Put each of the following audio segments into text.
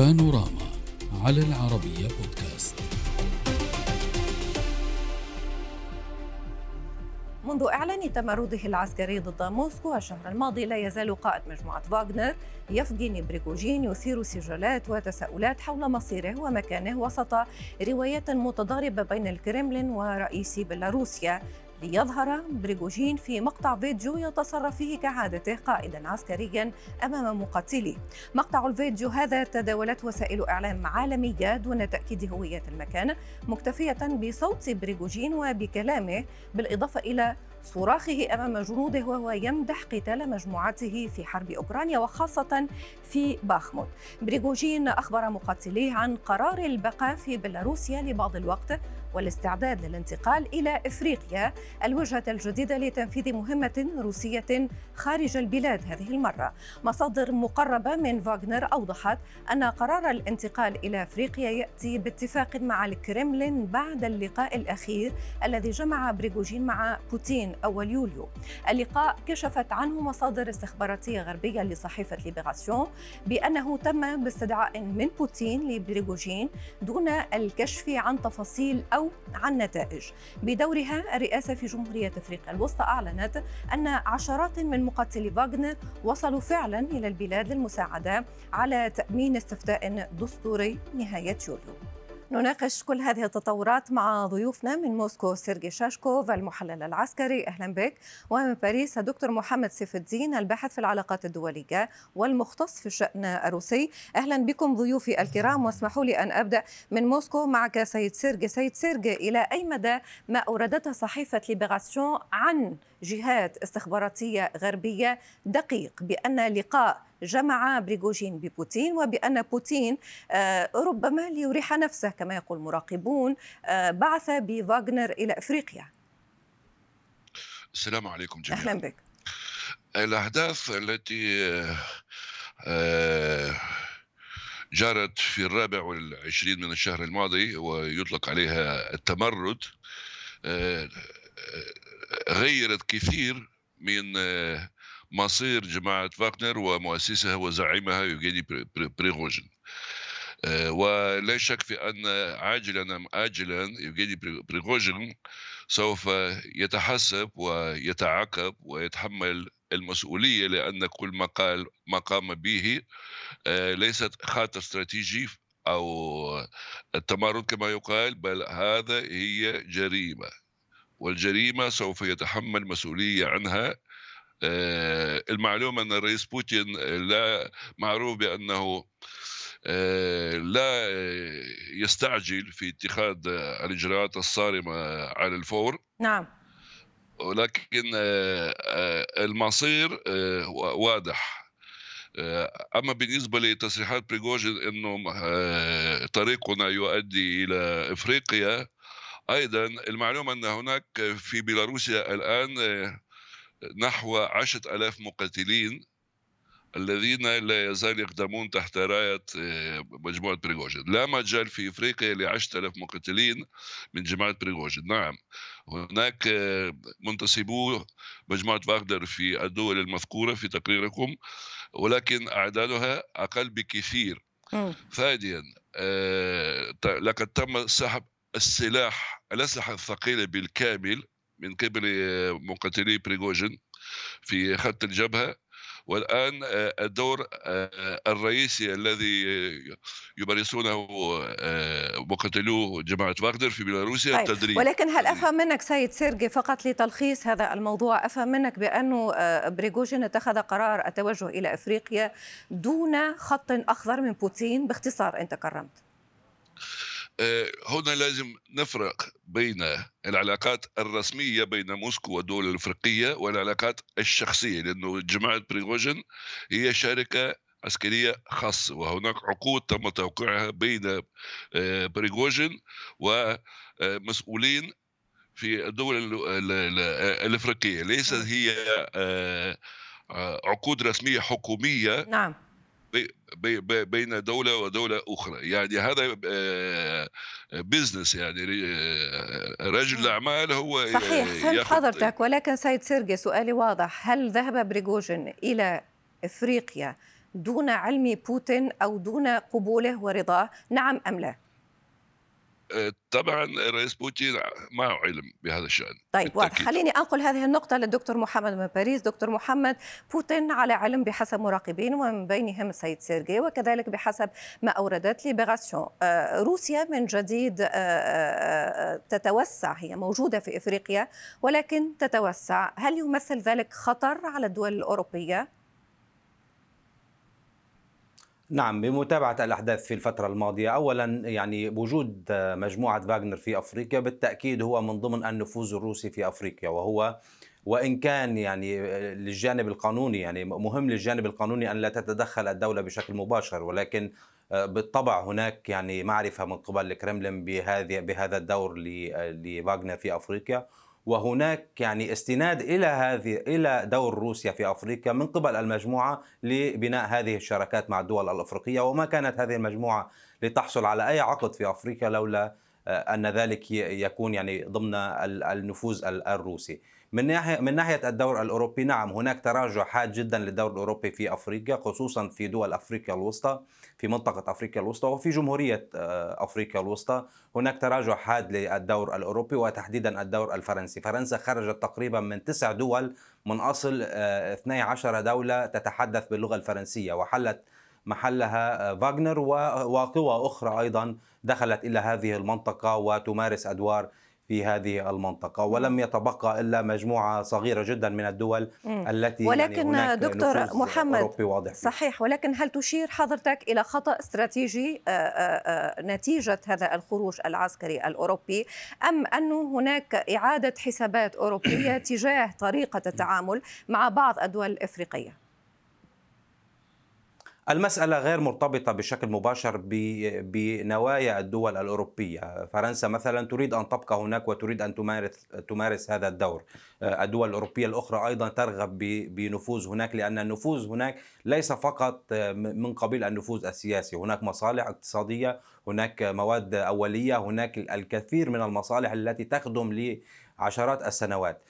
بانوراما على العربية بودكاست. منذ إعلان تمرده العسكري ضد موسكو الشهر الماضي لا يزال قائد مجموعة فاغنر يفغيني بريغوجين يثير سجالات وتساؤلات حول مصيره ومكانه وسط روايات متضاربة بين الكرملين ورئيس بيلاروسيا. ليظهر بريغوجين في مقطع فيديو يتصرف فيه كعادته قائدا عسكريا أمام مقاتليه. مقطع الفيديو هذا تداولت وسائل إعلام عالمية دون تأكيد هوية المكان مكتفية بصوت بريغوجين وبكلامه بالإضافة إلى صراخه أمام جنوده وهو يمدح قتال مجموعته في حرب أوكرانيا وخاصة في باخموت. بريغوجين أخبر مقاتليه عن قرار البقاء في بيلاروسيا لبعض الوقت والاستعداد للانتقال إلى إفريقيا الوجهة الجديدة لتنفيذ مهمة روسية خارج البلاد هذه المرة. مصادر مقربة من فاغنر أوضحت أن قرار الانتقال إلى إفريقيا يأتي باتفاق مع الكرملين بعد اللقاء الأخير الذي جمع بريغوجين مع بوتين أول يوليو. اللقاء كشفت عنه مصادر استخباراتية غربية لصحيفة ليبراسيون بأنه تم باستدعاء من بوتين لبريغوجين دون الكشف عن تفاصيل أو أو عن نتائج. بدورها الرئاسة في جمهورية أفريقيا الوسطى أعلنت أن عشرات من مقاتلي فاغنر وصلوا فعلا إلى البلاد للمساعدة على تأمين استفتاء دستوري نهاية يوليو. نناقش كل هذه التطورات مع ضيوفنا من موسكو سيرجي شاشكوف المحلل العسكري. أهلا بك. ومن باريس الدكتور محمد سيف الدين الباحث في العلاقات الدولية والمختص في الشأن الروسي. أهلا بكم ضيوفي الكرام. واسمحوا لي أن أبدأ من موسكو معك سيد سيرجي. سيد سيرجي إلى أي مدى ما اوردته صحيفة ليبراسيون عن جهات استخباراتية غربية دقيق بأن لقاء جمع بريغوجين ببوتين وبأن بوتين آه، ربما ليريح نفسه كما يقول مراقبون آه، بعث بفاغنر إلى أفريقيا. السلام عليكم جميعا. أهلا بك. الأحداث التي آه، جرت في الرابع والعشرين من الشهر الماضي ويطلق عليها التمرد غيرت كثير من مصير جماعة فاغنر ومؤسسها وزعيمها يوغيني بريغوجين آه، ولا شك في أن عاجلا أم آجلا يوغيني بريغوجين سوف يتحسب ويتعاقب ويتحمل المسؤولية لأن كل ما قال ما قام به آه، ليست خاطر استراتيجي أو التمرد كما يقال بل هذا هي جريمة. والجريمة سوف يتحمل مسؤولية عنها المعلومة أن الرئيس بوتين لا معروف بأنه آه، لا يستعجل في اتخاذ الإجراءات الصارمة على الفور. نعم. ولكن آه، المصير واضح. أما بالنسبة لتصريحات بريغوجين إنه طريقنا يؤدي إلى إفريقيا أيضا المعلومة أن هناك في بيلاروسيا الآن نحو عشرة ألاف مقاتلين الذين لا يزال يخدمون تحت راية آه، مجموعة بريغوجين. لا مجال في إفريقيا لعشرة ألاف مقاتلين من جماعة بريغوجين. نعم هناك آه، منتسبو مجموعة واغنر في الدول المذكورة في تقريركم ولكن أعدادها أقل بكثير. ثانيا آه، لقد تم سحب السلاح الأسلحة الثقيلة بالكامل من قبل مقاتلي بريغوجين في خط الجبهة. والآن آه، الدور آه، الرئيسي الذي يمارسونه آه، مقاتلو جماعة فاغنر في بيلاروسيا طيب. التدريب. ولكن هل أفهم منك سيد سيرجي فقط لتلخيص هذا الموضوع؟ أفهم منك بأنه بريغوجين اتخذ قرار التوجه إلى إفريقيا دون خط أخضر من بوتين باختصار إن تكرمت آه، هنا لازم نفرق بين العلاقات الرسمية بين موسكو والدول الأفريقية والعلاقات الشخصية لأنه جماعة بريغوجين هي شركة عسكرية خاصة وهناك عقود تم توقيعها بين آه، بريغوجين ومسؤولين في الدول الأفريقية. ليست هي آه، عقود رسمية حكومية. نعم. بين دولة ودولة أخرى. يعني هذا business يعني رجل الأعمال هو صحيح فهمت حضرتك. ولكن سيد سيرجي سؤالي واضح. هل ذهب بريغوجين إلى إفريقيا دون علم بوتين أو دون قبوله ورضاه؟ نعم أم لا؟ طبعا الرئيس بوتين معه علم بهذا الشأن. طيب واضح. خليني أنقل هذه النقطة للدكتور محمد من باريس. دكتور محمد بوتين على علم بحسب مراقبين ومن بينهم السيد سيرجي وكذلك بحسب ما أوردت ليبراسيون آه، روسيا من جديد آه، آه، تتوسع هي موجودة في إفريقيا ولكن تتوسع. هل يمثل ذلك خطر على الدول الأوروبية؟ نعم بمتابعة الأحداث في الفترة الماضية. أولا يعني وجود مجموعة فاغنر في أفريقيا بالتأكيد هو من ضمن النفوذ الروسي في أفريقيا. وهو وإن كان يعني للجانب القانوني يعني مهم للجانب القانوني أن لا تتدخل الدولة بشكل مباشر. ولكن بالطبع هناك يعني معرفة من قبل الكرملين بهذه بهذا الدور لفاغنر في أفريقيا. وهناك يعني استناد إلى هذه إلى دور روسيا في أفريقيا من قبل المجموعة لبناء هذه الشراكات مع الدول الأفريقية وما كانت هذه المجموعة لتحصل على أي عقد في أفريقيا لولا آه، أن ذلك يكون يعني ضمن النفوذ الروسي. من ناحيه من ناحية الدور الأوروبي نعم هناك تراجع حاد جدا للدور الأوروبي في أفريقيا خصوصا في دول أفريقيا الوسطى في منطقة أفريقيا الوسطى وفي جمهورية آه، أفريقيا الوسطى. هناك تراجع حاد للدور الأوروبي وتحديدا الدور الفرنسي. فرنسا خرجت تقريبا من تسع دول من أصل 12 آه، دولة تتحدث باللغة الفرنسية وحلت محلها آه، فاغنر وقوى أخرى أيضا دخلت إلى هذه المنطقة وتمارس أدوار في هذه المنطقة ولم يتبقى إلا مجموعة صغيرة جدا من الدول. التي يعني ولكن يعني دكتور محمد أوروبي واضح صحيح ولكن هل تشير حضرتك إلى خطأ استراتيجي آه، آه، آه، نتيجة هذا الخروج العسكري الأوروبي أم أن هناك إعادة حسابات أوروبية تجاه طريقة التعامل مع بعض الدول الإفريقية؟ المسألة غير مرتبطة بشكل مباشر بنوايا الدول الأوروبية. فرنسا مثلا تريد أن تبقى هناك وتريد أن تمارس, تمارس هذا الدور. آه، الدول الأوروبية الأخرى أيضا ترغب بنفوذ هناك لأن النفوذ هناك ليس فقط آه، من قبيل النفوذ السياسي. هناك مصالح اقتصادية هناك مواد أولية هناك الكثير من المصالح التي تخدم لعشرات السنوات.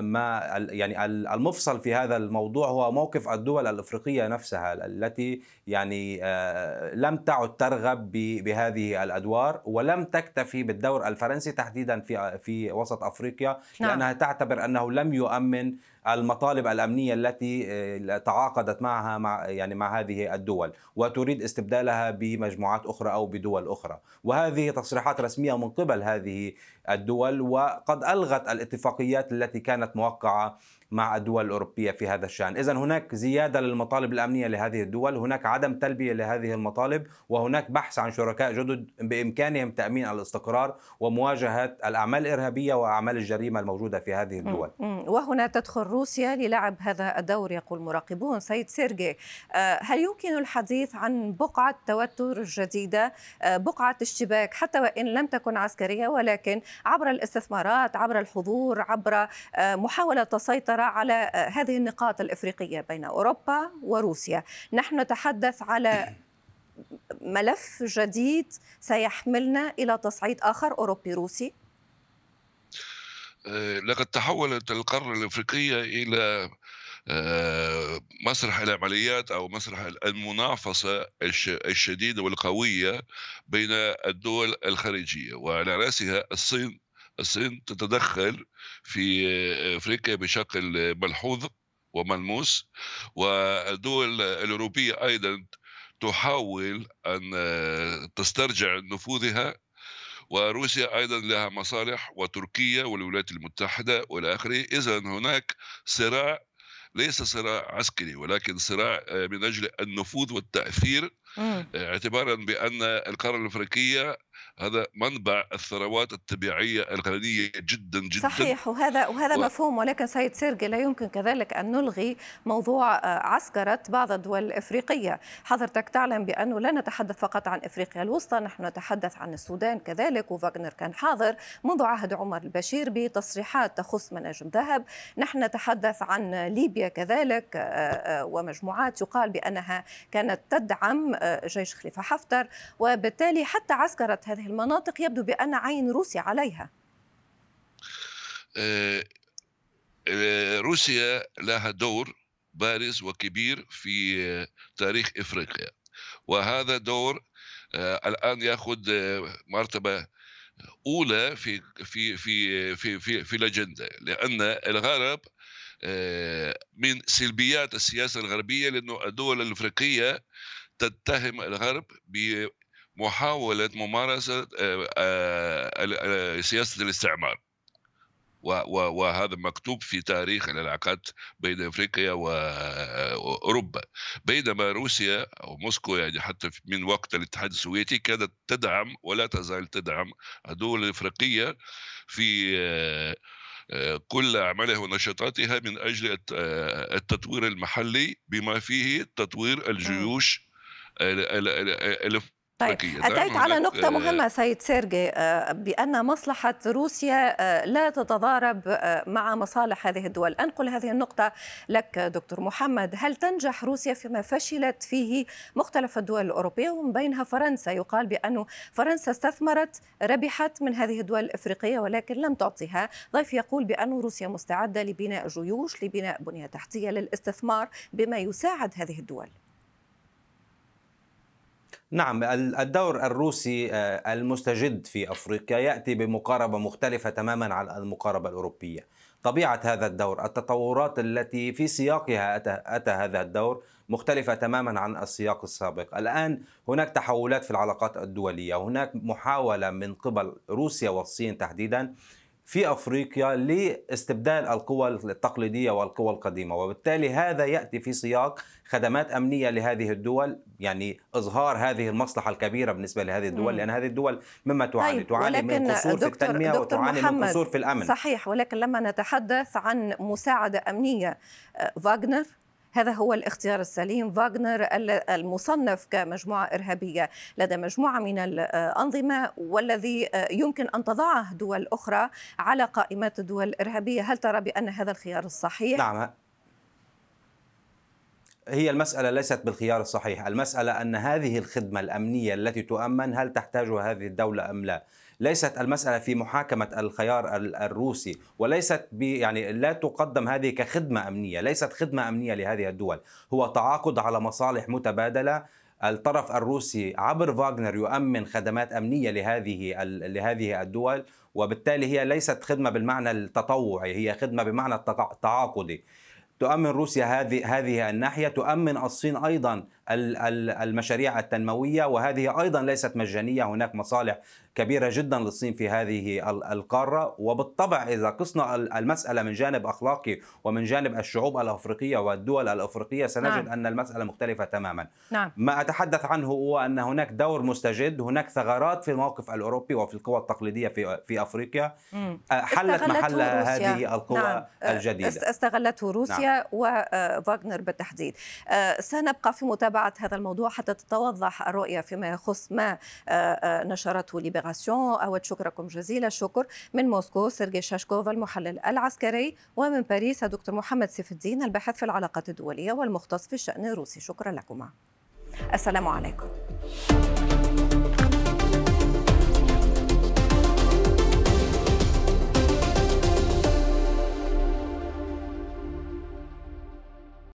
ما يعني المفصل في هذا الموضوع هو موقف الدول الأفريقية نفسها التي يعني آه، لم تعد ترغب بهذه الأدوار ولم تكتفي بالدور الفرنسي تحديدا في في وسط أفريقيا نعم. لأنها تعتبر أنه لم يؤمن المطالب الأمنية التي آه، تعاقدت معها مع يعني مع هذه الدول وتريد استبدالها بمجموعات أخرى أو بدول أخرى وهذه تصريحات رسمية من قبل هذه الدول وقد ألغت الاتفاقيات التي كانت موقعة مع الدول الأوروبية في هذا الشأن. إذا هناك زيادة للمطالب الأمنية لهذه الدول هناك عدم تلبية لهذه المطالب وهناك بحث عن شركاء جدد بإمكانهم تأمين الاستقرار ومواجهة الأعمال الإرهابية وأعمال الجريمة الموجودة في هذه الدول. وهنا تدخل روسيا للعب هذا الدور يقول مراقبون. سيد سيرجي آه، هل يمكن الحديث عن بقعة توتر جديدة؟ آه، بقعة اشتباك حتى وإن لم تكن عسكرية ولكن عبر الاستثمارات عبر الحضور عبر آه، محاولة السيطرة على آه، هذه النقاط الإفريقية بين أوروبا وروسيا، نحن نتحدث على ملف جديد سيحملنا إلى تصعيد آخر أوروبي روسي؟ آه، لقد تحولت القارة الإفريقية إلى آه، مسرح العمليات أو مسرح المنافسة الشديده والقوية بين الدول الخارجيه وعلى رأسها الصين الصين تتدخل في أفريقيا بشكل ملحوظ وملموس والدول الأوروبية أيضا تحاول أن تسترجع نفوذها وروسيا أيضا لها مصالح وتركيا والولايات المتحدة وإلى آخره. اذا هناك صراع ليس صراع عسكري ولكن صراع من أجل النفوذ والتأثير اعتبارا بأن القارة الأفريقية هذا منبع الثروات الطبيعيه الغنية جدا جدا. صحيح وهذا وهذا و... مفهوم ولكن سيد سيرجي لا يمكن كذلك أن نلغي موضوع آه، عسكرة بعض الدول الإفريقية، حضرتك تعلم بأنه لا نتحدث فقط عن إفريقيا الوسطى، نحن نتحدث عن السودان كذلك وفاغنر كان حاضر منذ عهد عمر البشير بتصريحات تخص مناجم ذهب، نحن نتحدث عن ليبيا كذلك آه، آه، ومجموعات يقال بأنها كانت تدعم جيش خليفة حفتر وبالتالي حتى عسكرة هذه المناطق يبدو بأن عين روسيا عليها. آه، آه، روسيا لها دور بارز وكبير في تاريخ إفريقيا. وهذا دور الآن يأخذ مرتبة أولى في في في في في, في الأجندة. لأن الغرب من سلبيات السياسة الغربية لأنه الدول الإفريقية تتهم الغرب بمحاولة ممارسة سياسة الاستعمار. وهذا مكتوب في تاريخ العلاقات بين أفريقيا واوروبا بينما روسيا أو موسكو يعني حتى من وقت الاتحاد السوفيتي كانت تدعم ولا تزال تدعم الدول الأفريقية في كل أعمالها ونشاطاتها من أجل التطوير المحلي بما فيه تطوير الجيوش طيب أتيت على نقطة آه، مهمة سيد سيرجي آه، بأن مصلحة روسيا آه، لا تتضارب مع مصالح هذه الدول. أنقل هذه النقطة لك دكتور محمد. هل تنجح روسيا فيما فشلت فيه مختلف الدول الأوروبية؟ ومن بينها فرنسا. يقال بأن فرنسا استثمرت ربحت من هذه الدول الإفريقية ولكن لم تعطيها. ضيف يقول بأن روسيا مستعدة لبناء جيوش لبناء بنية تحتية للاستثمار بما يساعد هذه الدول. نعم الدور الروسي آه، المستجد في أفريقيا يأتي بمقاربة مختلفة تماما عن المقاربة الأوروبية. طبيعة هذا الدور، التطورات التي في سياقها أتى, هذا الدور مختلفة تماما عن السياق السابق. الآن هناك تحولات في العلاقات الدولية، هناك محاولة من قبل روسيا والصين تحديدا في أفريقيا لاستبدال القوى التقليدية والقوى القديمة وبالتالي هذا يأتي في سياق خدمات أمنية لهذه الدول يعني إظهار هذه المصلحة الكبيرة بالنسبة لهذه الدول لأن هذه الدول مما تعاني طيب تعاني من قصور في التنمية وتعاني من قصور في الأمن. صحيح ولكن لما نتحدث عن مساعدة أمنية آه، فاغنر؟ هذا هو الاختيار السليم. فاغنر المصنف كمجموعة إرهابية لدى مجموعة من الأنظمة والذي يمكن أن تضعه دول أخرى على قائمات الدول الإرهابية. هل ترى بأن هذا الخيار الصحيح؟ نعم. هي المسألة ليست بالخيار الصحيح. المسألة أن هذه الخدمة الأمنية التي تؤمن هل تحتاجها هذه الدولة أم لا؟ ليست المسألة في محاكمة الخيار الروسي وليست يعني لا تقدم هذه كخدمة أمنية ليست خدمة أمنية لهذه الدول. هو تعاقد على مصالح متبادلة. الطرف الروسي عبر فاغنر يؤمن خدمات أمنية لهذه لهذه الدول وبالتالي هي ليست خدمة بالمعنى التطوعي هي خدمة بمعنى التعاقدي. تؤمن روسيا هذه هذه الناحية تؤمن الصين أيضا المشاريع التنموية وهذه أيضا ليست مجانية هناك مصالح كبيرة جدا للصين في هذه القارة وبالطبع إذا قسنا المسألة من جانب أخلاقي ومن جانب الشعوب الأفريقية والدول الأفريقية سنجد نعم. أن المسألة مختلفة تماما نعم. ما أتحدث عنه هو أن هناك دور مستجد هناك ثغرات في الموقف الأوروبي وفي القوى التقليدية في, في أفريقيا مم. حلت محل هذه القوى نعم. الجديدة استغلته روسيا نعم. وفاغنر بالتحديد سنبقى في متابعة هذا الموضوع حتى تتوضح الرؤية فيما يخص ما نشرته ليبرا ليبراسيون أود شكركم جزيل الشكر من موسكو سيرجي شاشكوف المحلل العسكري. ومن باريس الدكتور محمد سيف الدين الباحث في العلاقات الدولية والمختص في الشأن الروسي. شكرا لكما. السلام عليكم.